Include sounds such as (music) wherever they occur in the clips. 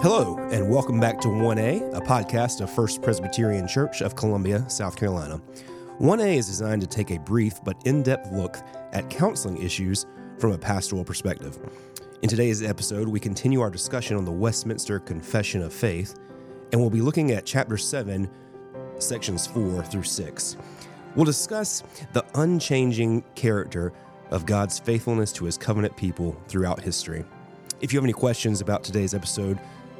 Hello, and welcome back to 1A, a podcast of First Presbyterian Church of Columbia, South Carolina. 1A is designed to take a brief but in depth look at counseling issues from a pastoral perspective. In today's episode, we continue our discussion on the Westminster Confession of Faith, and we'll be looking at Chapter 7, sections 4 through 6. We'll discuss the unchanging character of God's faithfulness to his covenant people throughout history. If you have any questions about today's episode,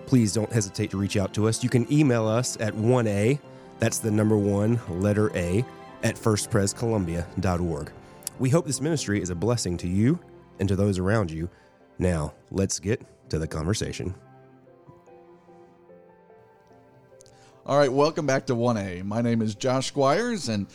please don't hesitate to reach out to us. You can email us at 1A, that's the number one, letter A, at firstprescolumbia.org. We hope this ministry is a blessing to you and to those around you. Now, let's get to the conversation. All right, welcome back to 1A. My name is Josh Squires, and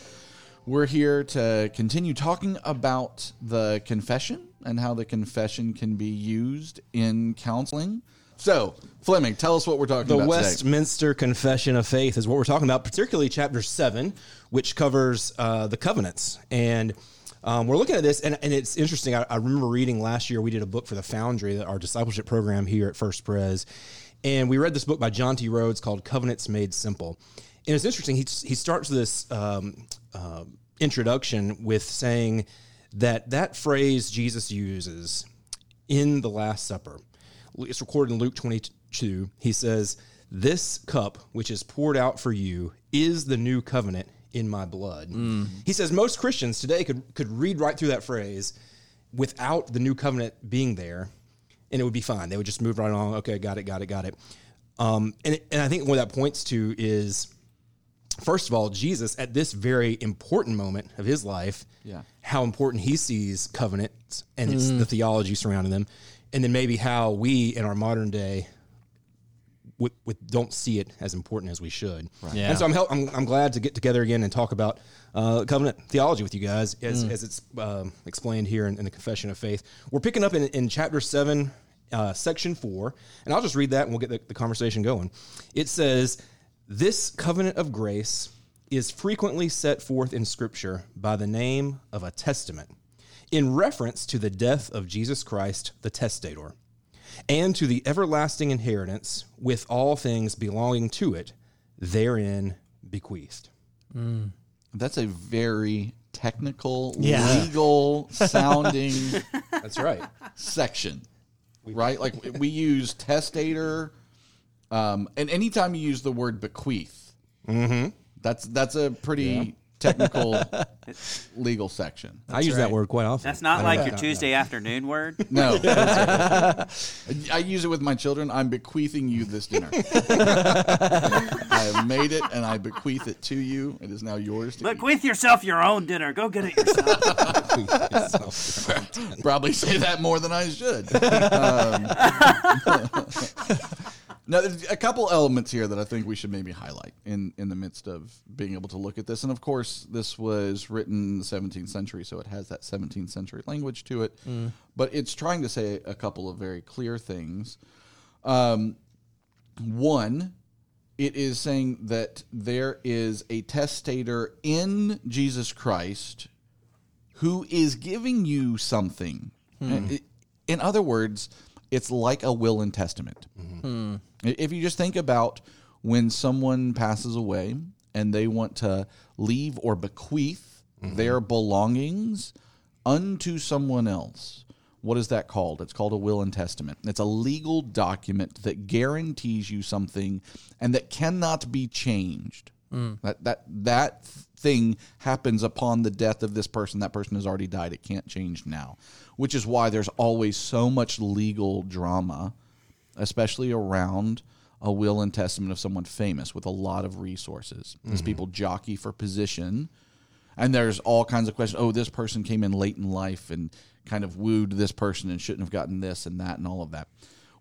we're here to continue talking about the confession and how the confession can be used in counseling. So, Fleming, tell us what we're talking The about The Westminster Confession of Faith is what we're talking about, particularly chapter 7, which covers uh, the covenants. And um, we're looking at this, and, and it's interesting. I, I remember reading last year, we did a book for the Foundry, our discipleship program here at First Pres. And we read this book by Jonty Rhodes called Covenants Made Simple. And it's interesting. He, he starts this um, uh, introduction with saying that that phrase Jesus uses in the Last Supper, it's recorded in Luke 22. He says, This cup which is poured out for you is the new covenant in my blood. He says most Christians today could, could read right through that phrase without the new covenant being there, and it would be fine. They would just move right along. Okay, got it, got it, got it. Um, and, and I think what that points to is first of all, Jesus at this very important moment of his life, Yeah. how important he sees covenants and it's the theology surrounding them, and then maybe how we in our modern day with, with don't see it as important as we should. Yeah. And so I'm, hel- I'm I'm glad to get together again and talk about uh, covenant theology with you guys as, as it's um, explained here in, in the Confession of Faith. We're picking up in, in chapter seven, uh, section four, and I'll just read that and we'll get the, the conversation going. It says, "This covenant of grace is frequently set forth in Scripture by the name of a testament." In reference to the death of Jesus Christ, the testator, and to the everlasting inheritance with all things belonging to it, therein bequeathed. That's a very technical, Yeah. legal (laughs) sounding That's right. section, right? Like (laughs) we use testator, um, and anytime you use the word bequeath, that's that's a pretty technical (laughs) legal section. I use that word quite often. That's not I like your that. Tuesday afternoon word. (laughs) No, I use it with my children. I'm bequeathing you this dinner. (laughs) I have made it, and I bequeath it to you. It is now yours. To Look, eat. yourself your own dinner. Go get it yourself. probably say that more than I should. Um, now, there's a couple elements here that I think we should maybe highlight in, in the midst of being able to look at this. And of course, this was written in the 17th century, so it has that 17th century language to it. But it's trying to say a couple of very clear things. Um, one, it is saying that there is a testator in Jesus Christ who is giving you something. Uh, In other words, it's like a will and testament. If you just think about when someone passes away and they want to leave or bequeath mm-hmm. their belongings unto someone else, what is that called? It's called a will and testament. It's a legal document that guarantees you something and that cannot be changed. Mm. That that that thing happens upon the death of this person. That person has already died. It can't change now, which is why there's always so much legal drama, especially around a will and testament of someone famous with a lot of resources. As mm-hmm. people jockey for position, and there's all kinds of questions. Oh, this person came in late in life and kind of wooed this person and shouldn't have gotten this and that and all of that.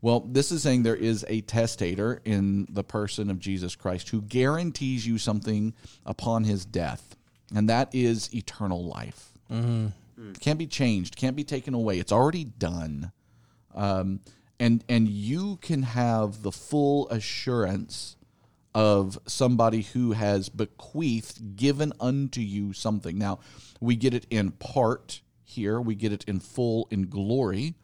Well, this is saying there is a testator in the person of Jesus Christ who guarantees you something upon his death, and that is eternal life. Mm-hmm. Mm. Can't be changed, can't be taken away. It's already done. Um, and and you can have the full assurance of somebody who has bequeathed, given unto you something. Now, we get it in part here, we get it in full in glory,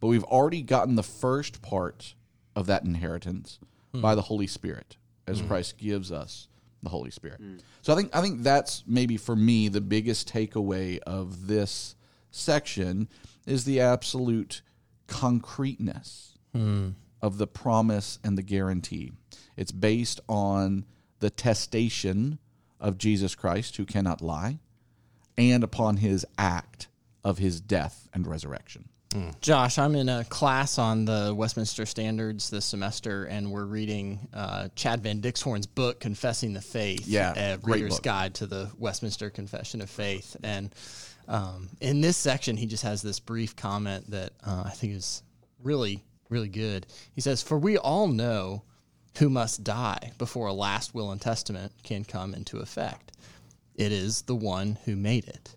but we've already gotten the first part of that inheritance hmm. by the Holy Spirit as hmm. Christ gives us the Holy Spirit. Hmm. So I think I think that's maybe for me the biggest takeaway of this section is the absolute concreteness of the promise and the guarantee. It's based on the testation of Jesus Christ who cannot lie and upon his act of his death and resurrection. Josh, I'm in a class on the Westminster Standards this semester, and we're reading uh, Chad Van Dixhoorn's book, Confessing the Faith. Yeah, Reader's book. Guide to the Westminster Confession of Faith. And um, in this section, he just has this brief comment that uh, I think is really, really good. He says, For we all know who must die before a last will and testament can come into effect. It is the one who made it.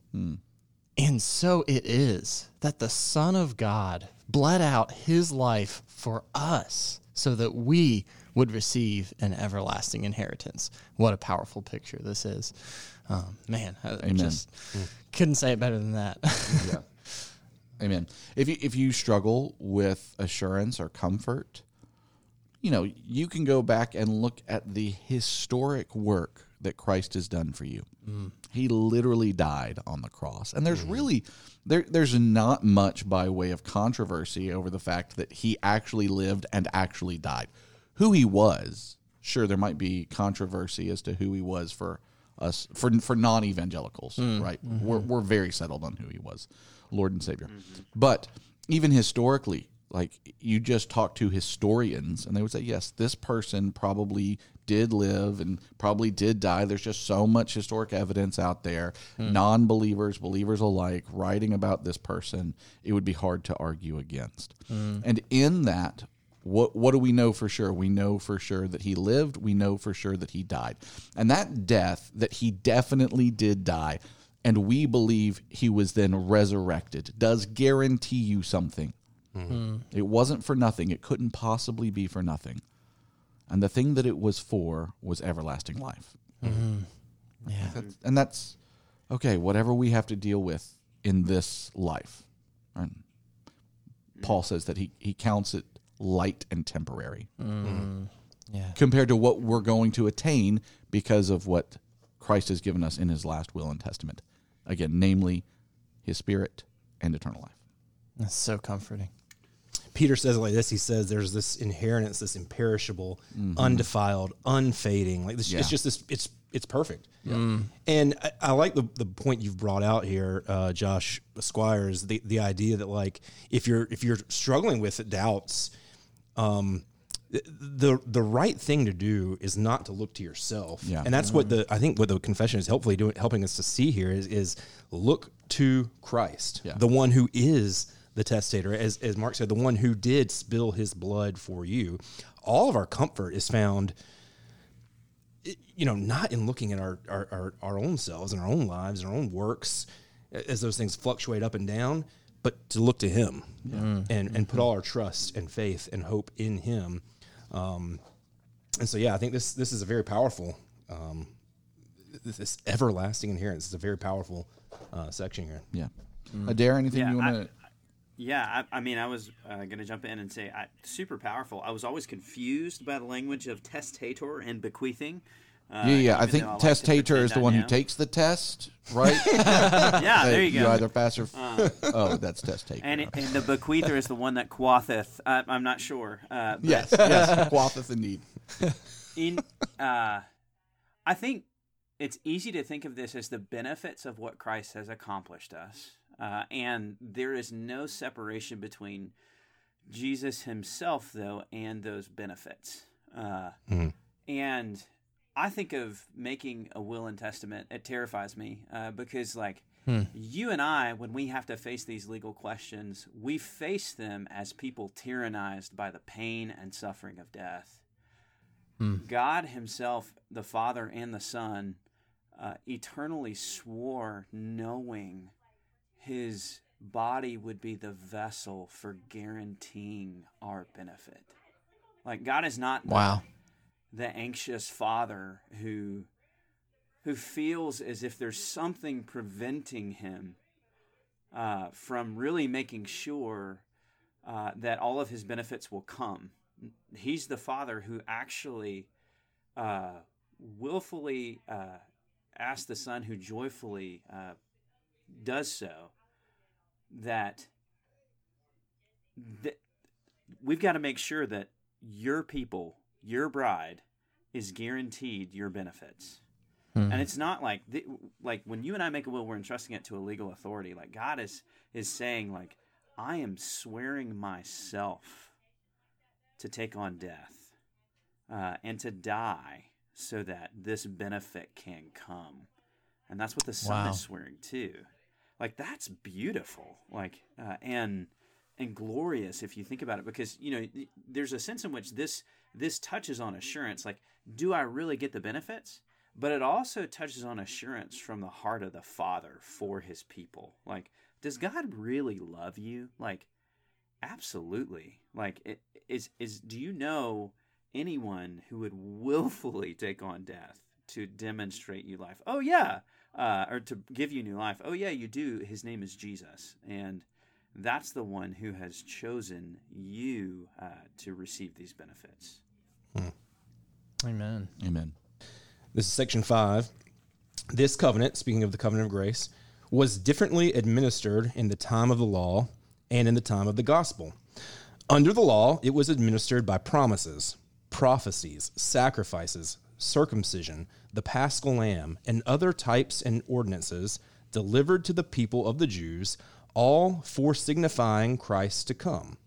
And so it is that the Son of God bled out his life for us so that we would receive an everlasting inheritance. What a powerful picture this is. Um, man, I just couldn't say it better than that. (laughs) yeah. Amen. If you if you struggle with assurance or comfort, you know, you can go back and look at the historic work that Christ has done for you. He literally died on the cross. And there's really there there's not much by way of controversy over the fact that he actually lived and actually died. Who he was, sure there might be controversy as to who he was for us for for non-evangelicals, hmm. right? Mm-hmm. We're we're very settled on who he was, Lord and Savior. Mm-hmm. But even historically, like you just talk to historians and they would say, yes, this person probably did live and probably did die. There's just so much historic evidence out there, hmm. non believers, believers alike, writing about this person. It would be hard to argue against. Hmm. And in that, what what do we know for sure? We know for sure that he lived. We know for sure that he died. And that death, that he definitely did die, and we believe he was then resurrected, does guarantee you something. Mm-hmm. It wasn't for nothing. It couldn't possibly be for nothing. And the thing that it was for was everlasting life. Mm-hmm. yeah. That's- and that's okay, whatever we have to deal with in this life. Right? Paul says that he, he counts it light and temporary Yeah. compared to what we're going to attain because of what Christ has given us in his last will and testament. Again, namely his spirit and eternal life. That's so comforting. Peter says it like this. He says there's this inheritance, this imperishable, undefiled, unfading. Like this, Mm-hmm. Yeah. it's just this. It's it's perfect. And I, I like the the point you've brought out here, uh, Josh Squires. The the idea that like if you're if you're struggling with doubts, um, the- the right thing to do is not to look to yourself. Yeah. And that's what the I think what the confession is helpfully doing helping us to see here is is look to Christ, Yeah. the one who is the testator, as as Mark said, the one who did spill his blood for you. All of our comfort is found you know, not in looking at our, our, our, our own selves and our own lives and our own works as those things fluctuate up and down, but to look to Him and, and put all our trust and faith and hope in Him. Um, and so, yeah, I think this this is a very powerful, um, this, this everlasting inheritance is a very powerful uh, section here. Yeah. Adair, anything Yeah, you want to? Yeah, I, I mean, I was uh, going to jump in and say, I, super powerful. I was always confused by the language of testator and bequeathing. Uh, Yeah, yeah. I think like to testator is the I one who takes the test, (laughs) right? (laughs) Yeah, there you (laughs) go. You either pass or. oh, that's testator. and, it, and the bequeather is the one that quatheth. Uh, I'm not sure. Uh, yes, yes, quatheth indeed. in uh, I think it's easy to think of this as the benefits of what Christ has accomplished us, uh, and there is no separation between Jesus Himself, though, and those benefits. Uh, And I think of making a will and testament. It terrifies me uh, because, like, you and I, when we have to face these legal questions, we face them as people tyrannized by the pain and suffering of death. God Himself, the Father and the Son, uh, eternally swore, knowing His body would be the vessel for guaranteeing our benefit. Like God is not Wow. the anxious father who who feels as if there's something preventing him uh, from really making sure uh, that all of his benefits will come He's the Father who actually uh, willfully uh, asks the Son, who joyfully uh, does so. That th- we've got to make sure that your people, your bride, is guaranteed your benefits. And it's not like th- like when you and I make a will, we're entrusting it to a legal authority. Like God is is saying, like I am swearing myself to take on death uh, and to die so that this benefit can come. And that's what the Son Wow. is swearing too. Like that's beautiful. Like uh, and and glorious if you think about it because you know there's a sense in which this this touches on assurance like do i really get the benefits? But it also touches on assurance from the heart of the father for his people. Like does god really love you? Like absolutely. Like is is do you know anyone who would willfully take on death to demonstrate you life? Oh yeah uh, or to give you new life. Oh yeah you do. His name is jesus. And that's the one who has chosen you uh, to receive these benefits. Amen. Amen. This is section five. This covenant, speaking of the covenant of grace, was differently administered in the time of the law and in the time of the gospel. Under the law, it was administered by promises, prophecies, sacrifices, circumcision, the paschal lamb, and other types and ordinances delivered to the people of the Jews, all for signifying Christ to come,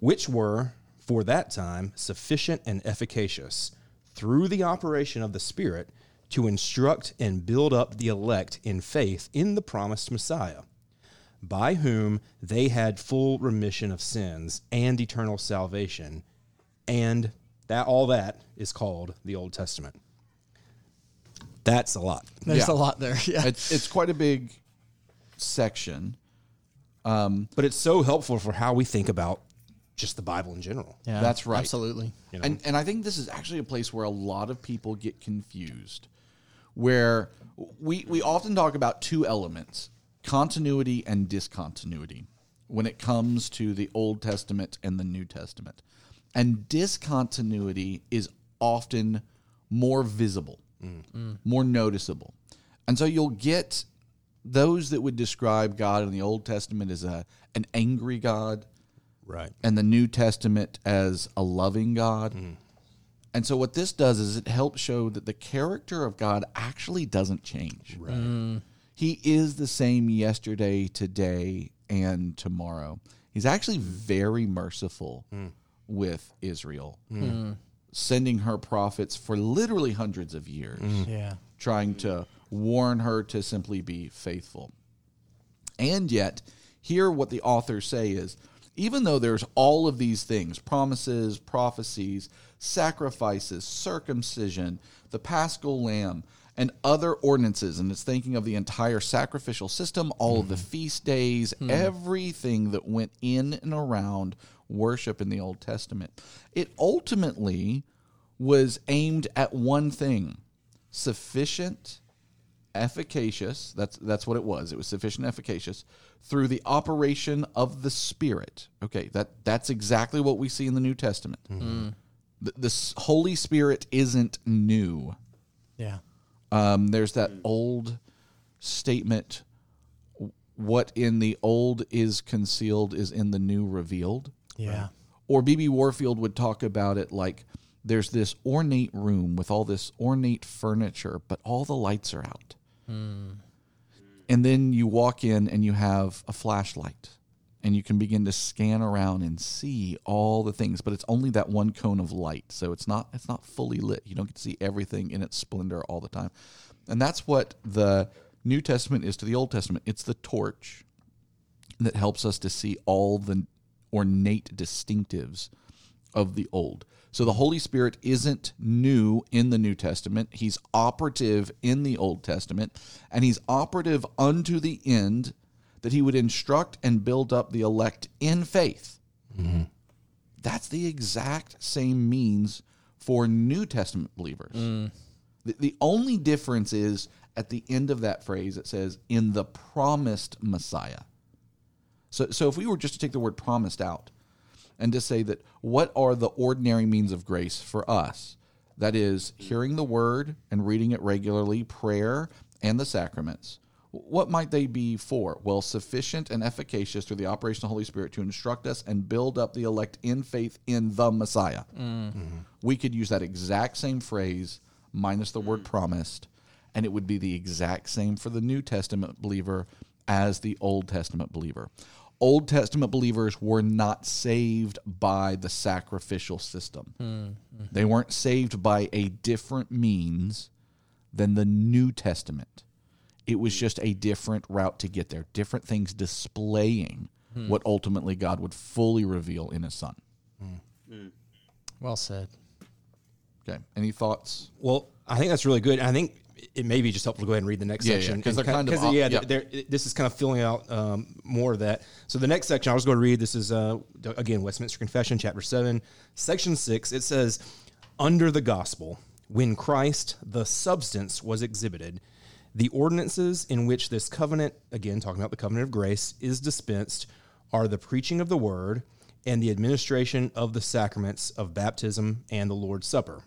which were, for that time, sufficient and efficacious, through the operation of the Spirit, to instruct and build up the elect in faith in the promised Messiah by whom they had full remission of sins and eternal salvation and that all that is called the old testament that's a lot There's Yeah. a lot there. (laughs) Yeah. It's it's quite a big section. Um, but it's so helpful for how we think about just the bible in general yeah. That's right. Absolutely. And and I think this is actually a place where a lot of people get confused. Where we we often talk about two elements, continuity and discontinuity when it comes to the Old Testament and the New Testament. And discontinuity is often more visible, mm. Mm. more noticeable. And so you'll get those that would describe God in the Old Testament as a an angry God, right. And the New Testament as a loving God. Hmm. And so what this does is it helps show that the character of God actually doesn't change. Right. Mm. He is the same yesterday, today, and tomorrow. He's actually hmm. very merciful hmm. with Israel, sending her prophets for literally hundreds of years, Yeah. trying to warn her to simply be faithful. And yet, here what the authors say is even though there's all of these things promises, prophecies, sacrifices, circumcision, the paschal lamb, and other ordinances, and it's thinking of the entire sacrificial system, all of the mm-hmm. feast days, mm-hmm. everything that went in and around worship in the Old Testament. It ultimately was aimed at one thing sufficient efficacious that's that's what it was it was sufficient efficacious through the operation of the spirit. Okay that that's exactly what we see in the new testament. The, the holy spirit isn't new. Yeah. um, there's that old statement what in the old is concealed is in the new revealed. Yeah. or BB Warfield would talk about it like there's this ornate room with all this ornate furniture, but all the lights are out. And then you walk in and you have a flashlight and you can begin to scan around and see all the things, but it's only that one cone of light. So it's not it's not fully lit. You don't get to see everything in its splendor all the time. And that's what the New Testament is to the Old Testament. It's the torch that helps us to see all the ornate distinctives of the old. So the Holy Spirit isn't new in the New Testament. He's operative in the Old Testament, and he's operative unto the end that he would instruct and build up the elect in faith. Mm-hmm. That's the exact same means for New Testament believers. Mm. The, the only difference is at the end of that phrase, it says, in the promised Messiah. So, so if we were just to take the word promised out, and to say that what are the ordinary means of grace for us? That is, hearing the word and reading it regularly, prayer, and the sacraments. What might they be for? Well, sufficient and efficacious through the operation of the Holy Spirit to instruct us and build up the elect in faith in the Messiah. Mm-hmm. We could use that exact same phrase, minus the word mm. promised, and it would be the exact same for the New Testament believer as the Old Testament believer. Old Testament believers were not saved by the sacrificial system. Hmm, hmm. They weren't saved by a different means than the New Testament. It was just a different route to get there, different things displaying hmm. what ultimately God would fully reveal in His Son. Well said. Okay. Any thoughts? Well, I think that's really good. I think it may be just helpful to go ahead and read the next Yeah, yeah, section 'cause And they're kind of op- yeah, yeah. they're- this is kind of filling out um, more of that. So the next section I was going to read. This is uh, again Westminster Confession, chapter seven, section six. It says, "Under the gospel, when Christ, the substance, was exhibited." The ordinances in which this covenant, again talking about the covenant of grace, is dispensed are the preaching of the word and the administration of the sacraments of baptism and the Lord's Supper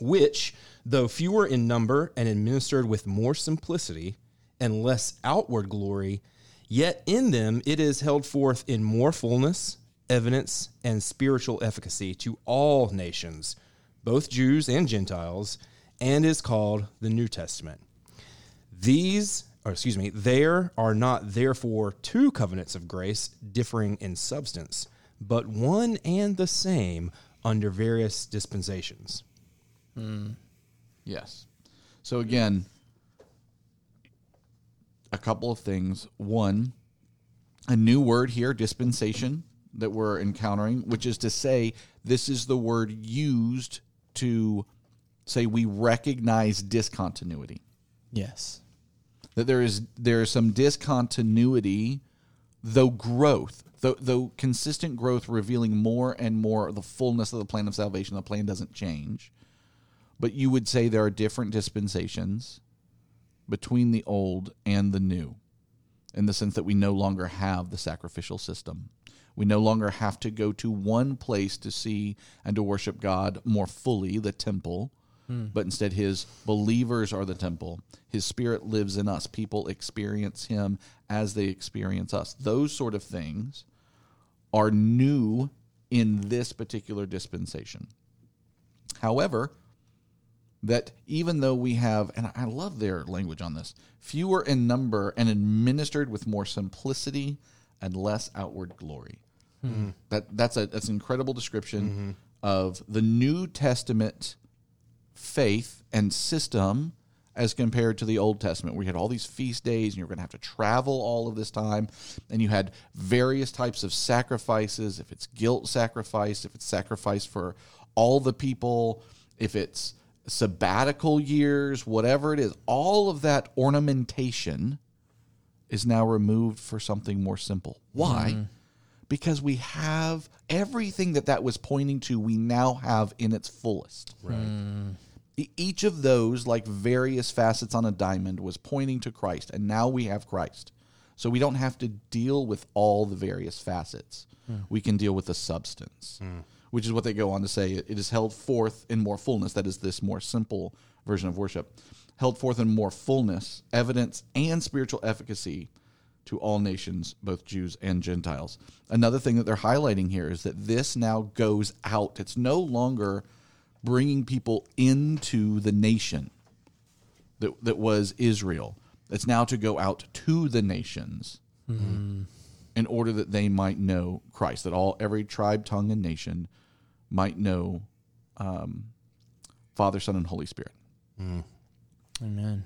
which, though fewer in number and administered with more simplicity and less outward glory, yet in them it is held forth in more fullness, evidence, and spiritual efficacy to all nations, both Jews and Gentiles, and is called the New Testament. These, or excuse me, there are not therefore two covenants of grace differing in substance, but one and the same under various dispensations. Hmm. Yes. So again, a couple of things. One, a new word here, dispensation, that we're encountering, which is to say, this is the word used to say we recognize discontinuity. Yes. That there is there is some discontinuity, though growth, though, though consistent growth revealing more and more the fullness of the plan of salvation. The plan doesn't change but you would say there are different dispensations between the old and the new in the sense that we no longer have the sacrificial system. We no longer have to go to one place to see and to worship God more fully, the temple, hmm. but instead his believers are the temple. His spirit lives in us. People experience him as they experience us. Those sort of things are new in this particular dispensation. However, that even though we have, and I love their language on this, fewer in number and administered with more simplicity and less outward glory. Hmm. That that's a that's an incredible description mm-hmm. of the New Testament faith and system as compared to the Old Testament, where you had all these feast days and you're going to have to travel all of this time, and you had various types of sacrifices. If it's guilt sacrifice, if it's sacrifice for all the people, if it's sabbatical years, whatever it is, all of that ornamentation is now removed for something more simple. Why? Mm-hmm. Because we have everything that that was pointing to, we now have in its fullest. Right. Mm. Each of those, like various facets on a diamond, was pointing to Christ, and now we have Christ. So we don't have to deal with all the various facets. Hmm. We can deal with the substance, hmm. Which is what they go on to say. It is held forth in more fullness. That is this more simple version of worship. Held forth in more fullness, evidence, and spiritual efficacy to all nations, both Jews and Gentiles. Another thing that they're highlighting here is that this now goes out. It's no longer bringing people into the nation that, that was Israel. It's now to go out to the nations mm-hmm. in order that they might know Christ, that all every tribe, tongue, and nation might know um, Father, Son, and Holy Spirit. Amen.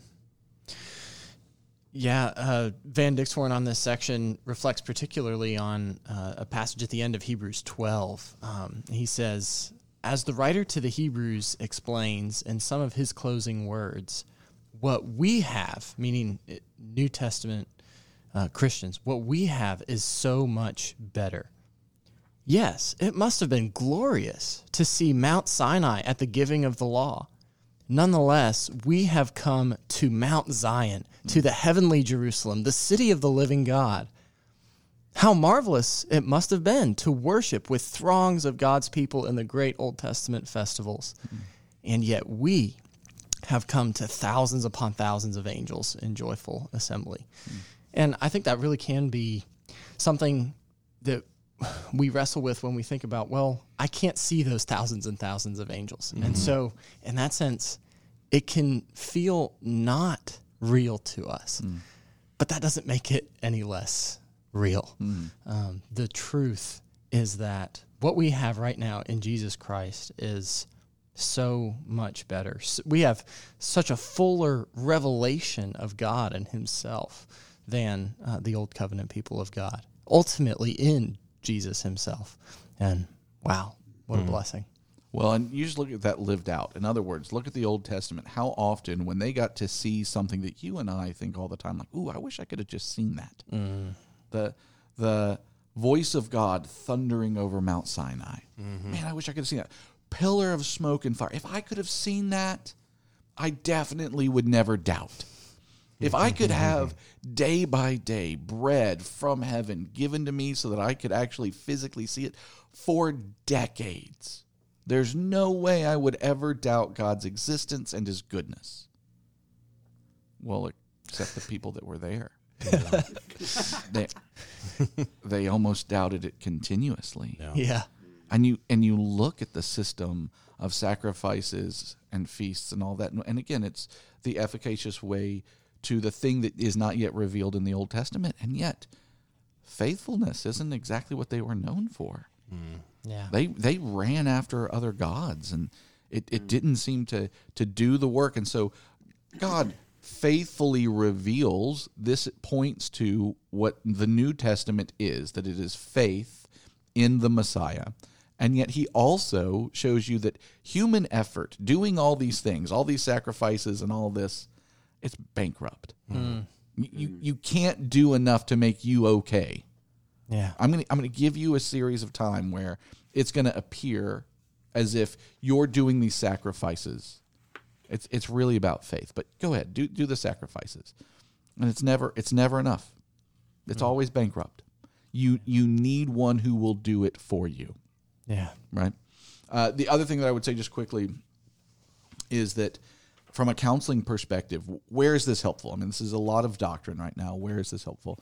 Yeah, uh, Van Dixhoorn on this section reflects particularly on uh, a passage at the end of Hebrews 12. Um, he says, As the writer to the Hebrews explains in some of his closing words, what we have, meaning uh, New Testament uh, Christians, what we have is so much better. Yes, it must have been glorious to see Mount Sinai at the giving of the law. Nonetheless, we have come to Mount Zion, to the heavenly Jerusalem, the city of the living God. How marvelous it must have been to worship with throngs of God's people in the great Old Testament festivals. And yet we have come to thousands upon thousands of angels in joyful assembly. And I think that really can be something that (sighs) we wrestle with when we think about, well, I can't see those thousands and thousands of angels. And so, in that sense, it can feel not real to us, but that doesn't make it any less real. Um, the truth is that what we have right now in Jesus Christ is so much better. S- We have such a fuller revelation of God and Himself than uh, the old covenant people of God. Ultimately, in Jesus Himself, and wow, what a hmm. blessing! Well, and you just look at that lived out. In other words, look at the Old Testament. How often, when they got to see something that you and I think all the time, like, "Ooh, I wish I could have just seen that," mm. the the voice of God thundering over Mount Sinai. Mm-hmm. Man, I wish I could have seen that pillar of smoke and fire. If I could have seen that, I definitely would never doubt. If I could mm-hmm, have mm-hmm. day by day bread from heaven given to me so that I could actually physically see it for decades, there's no way I would ever doubt God's existence and his goodness. Well, except the people that were there. they, they almost doubted it continuously. Yeah, and you and you look at the system of sacrifices and feasts and all that. And- and again it's the efficacious way to the thing that is not yet revealed in the old testament and yet faithfulness isn't exactly what they were known for. Mm. Yeah, they they ran after other gods and it, it didn't seem to to do the work. And so god faithfully reveals this it points to what the new testament is that it is faith in the messiah. And yet he also shows you that human effort doing all these things all these sacrifices and all this it's bankrupt hmm. Hmm. you, you hmm. you can't do enough to make you okay yeah, I'm gonna I'm gonna give you a series of time where it's gonna appear as if you're doing these sacrifices. It's it's really about faith. But go ahead, do do the sacrifices. And it's never it's never enough. It's always bankrupt. You you need one who will do it for you yeah, right? Uh, the other thing that I would say just quickly is that from a counseling perspective, where is this helpful? I mean, this is a lot of doctrine right now. Where is this helpful?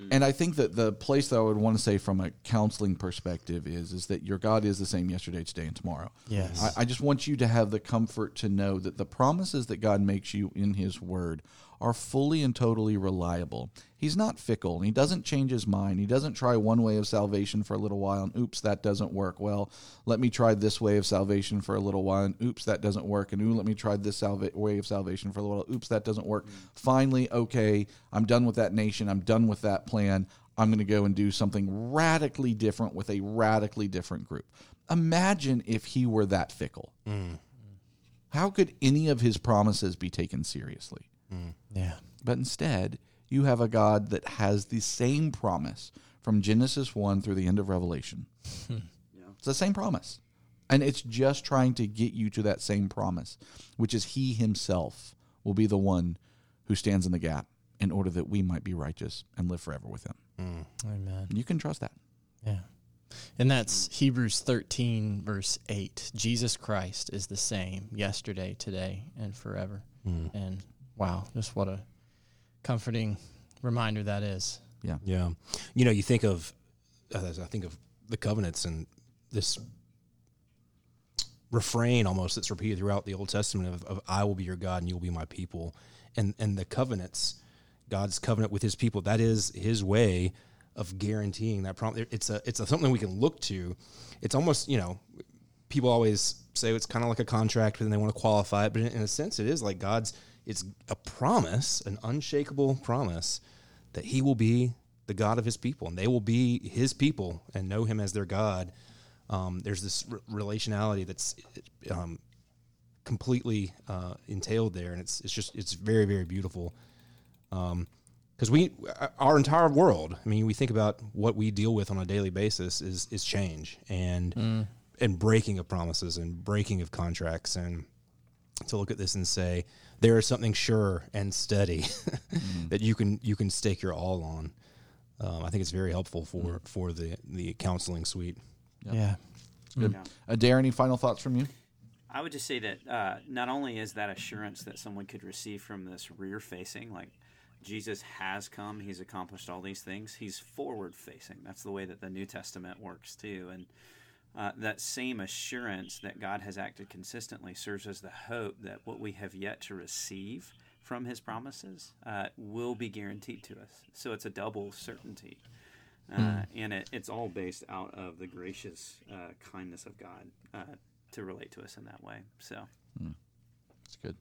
Mm. And I think that the place that I would want to say from a counseling perspective is is that your God is the same yesterday, today, and tomorrow. Yes. I, I just want you to have the comfort to know that the promises that God makes you in His Word are fully and totally reliable. He's not fickle. and He doesn't change His mind. He doesn't try one way of salvation for a little while and oops, that doesn't work. Well, let me try this way of salvation for a little while and oops, that doesn't work. And ooh, let me try this salva- way of salvation for a little while. Oops, that doesn't work. Mm-hmm. Finally, okay, I'm done with that nation. I'm done with that plan. I'm going to go and do something radically different with a radically different group. Imagine if he were that fickle. Mm. How could any of his promises be taken seriously? Mm. yeah, But instead, you have a God that has the same promise from Genesis 1 through the end of Revelation. Hmm. It's the same promise. And it's just trying to get you to that same promise, which is He Himself will be the one who stands in the gap in order that we might be righteous and live forever with Him. Hmm. amen. You can trust that. Yeah. And that's Hebrews 13, verse 8. Jesus Christ is the same yesterday, today, and forever. Hmm. And wow, just what a comforting reminder that is. Yeah. Yeah, you know, you think of, uh, I think of the covenants and this refrain almost that's repeated throughout the Old Testament of, of "I will be your God and you will be my people," and and the covenants, God's covenant with His people. That is His way of guaranteeing that promise. It's a it's a, something we can look to. It's almost you know, people always say it's kind of like a contract, but then they want to qualify it. But in, in a sense, it is like God's. It's a promise, an unshakable promise that He will be the God of His people, and they will be His people and know Him as their God. Um, there's this r- relationality that's um, completely uh, entailed there, and it's it's just it's very very beautiful. Because we our entire world, I mean, we think about what we deal with on a daily basis is is change and and breaking of promises and breaking of contracts, and to look at this and say there is something sure and steady (laughs) that you can you can stake your all on. um, I think it's very helpful for for the the counseling suite. Yeah. Good. Yeah. Adair, any final thoughts from you? I would just say that uh, not only is that assurance that someone could receive from this rear facing, like Jesus has come, he's accomplished all these things, he's forward facing. That's the way that the New Testament works too. And uh, that same assurance that God has acted consistently serves as the hope that what we have yet to receive from his promises uh, will be guaranteed to us. So it's a double certainty. Uh, and it, it's all based out of the gracious uh, kindness of God uh, to relate to us in that way. So, That's good.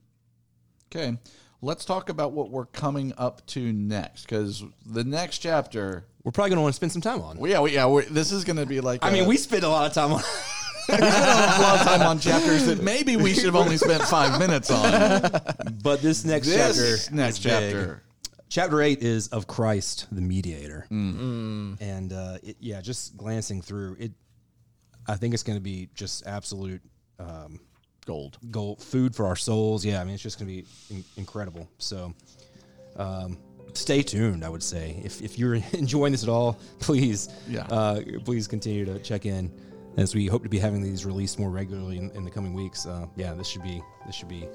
Okay, let's talk about what we're coming up to next because the next chapter. We're probably going to want to spend some time on. Well, yeah, we, yeah, we this is going to be like. I mean, we spend a lot of time on. (laughs) we spent a lot of time on chapters that maybe we should have only spent five minutes on. but this next This chapter, next is big. chapter. Chapter eight is of Christ, the mediator, and uh, it, yeah, just glancing through it, I think it's going to be just absolute um, Gold. gold food for our souls. Yeah, I mean, it's just going to be in- incredible. So, um, stay tuned. I would say if if you're (laughs) enjoying this at all, please, Yeah. uh, please continue to check in as we hope to be having these released more regularly in, in the coming weeks. Uh, yeah, this should be this should be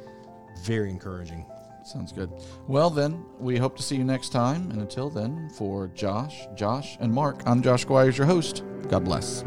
very encouraging. Sounds good. Well, then, we hope to see you next time. And until then, for Josh, Josh, and Mark, I'm Josh Squires, your host. God bless.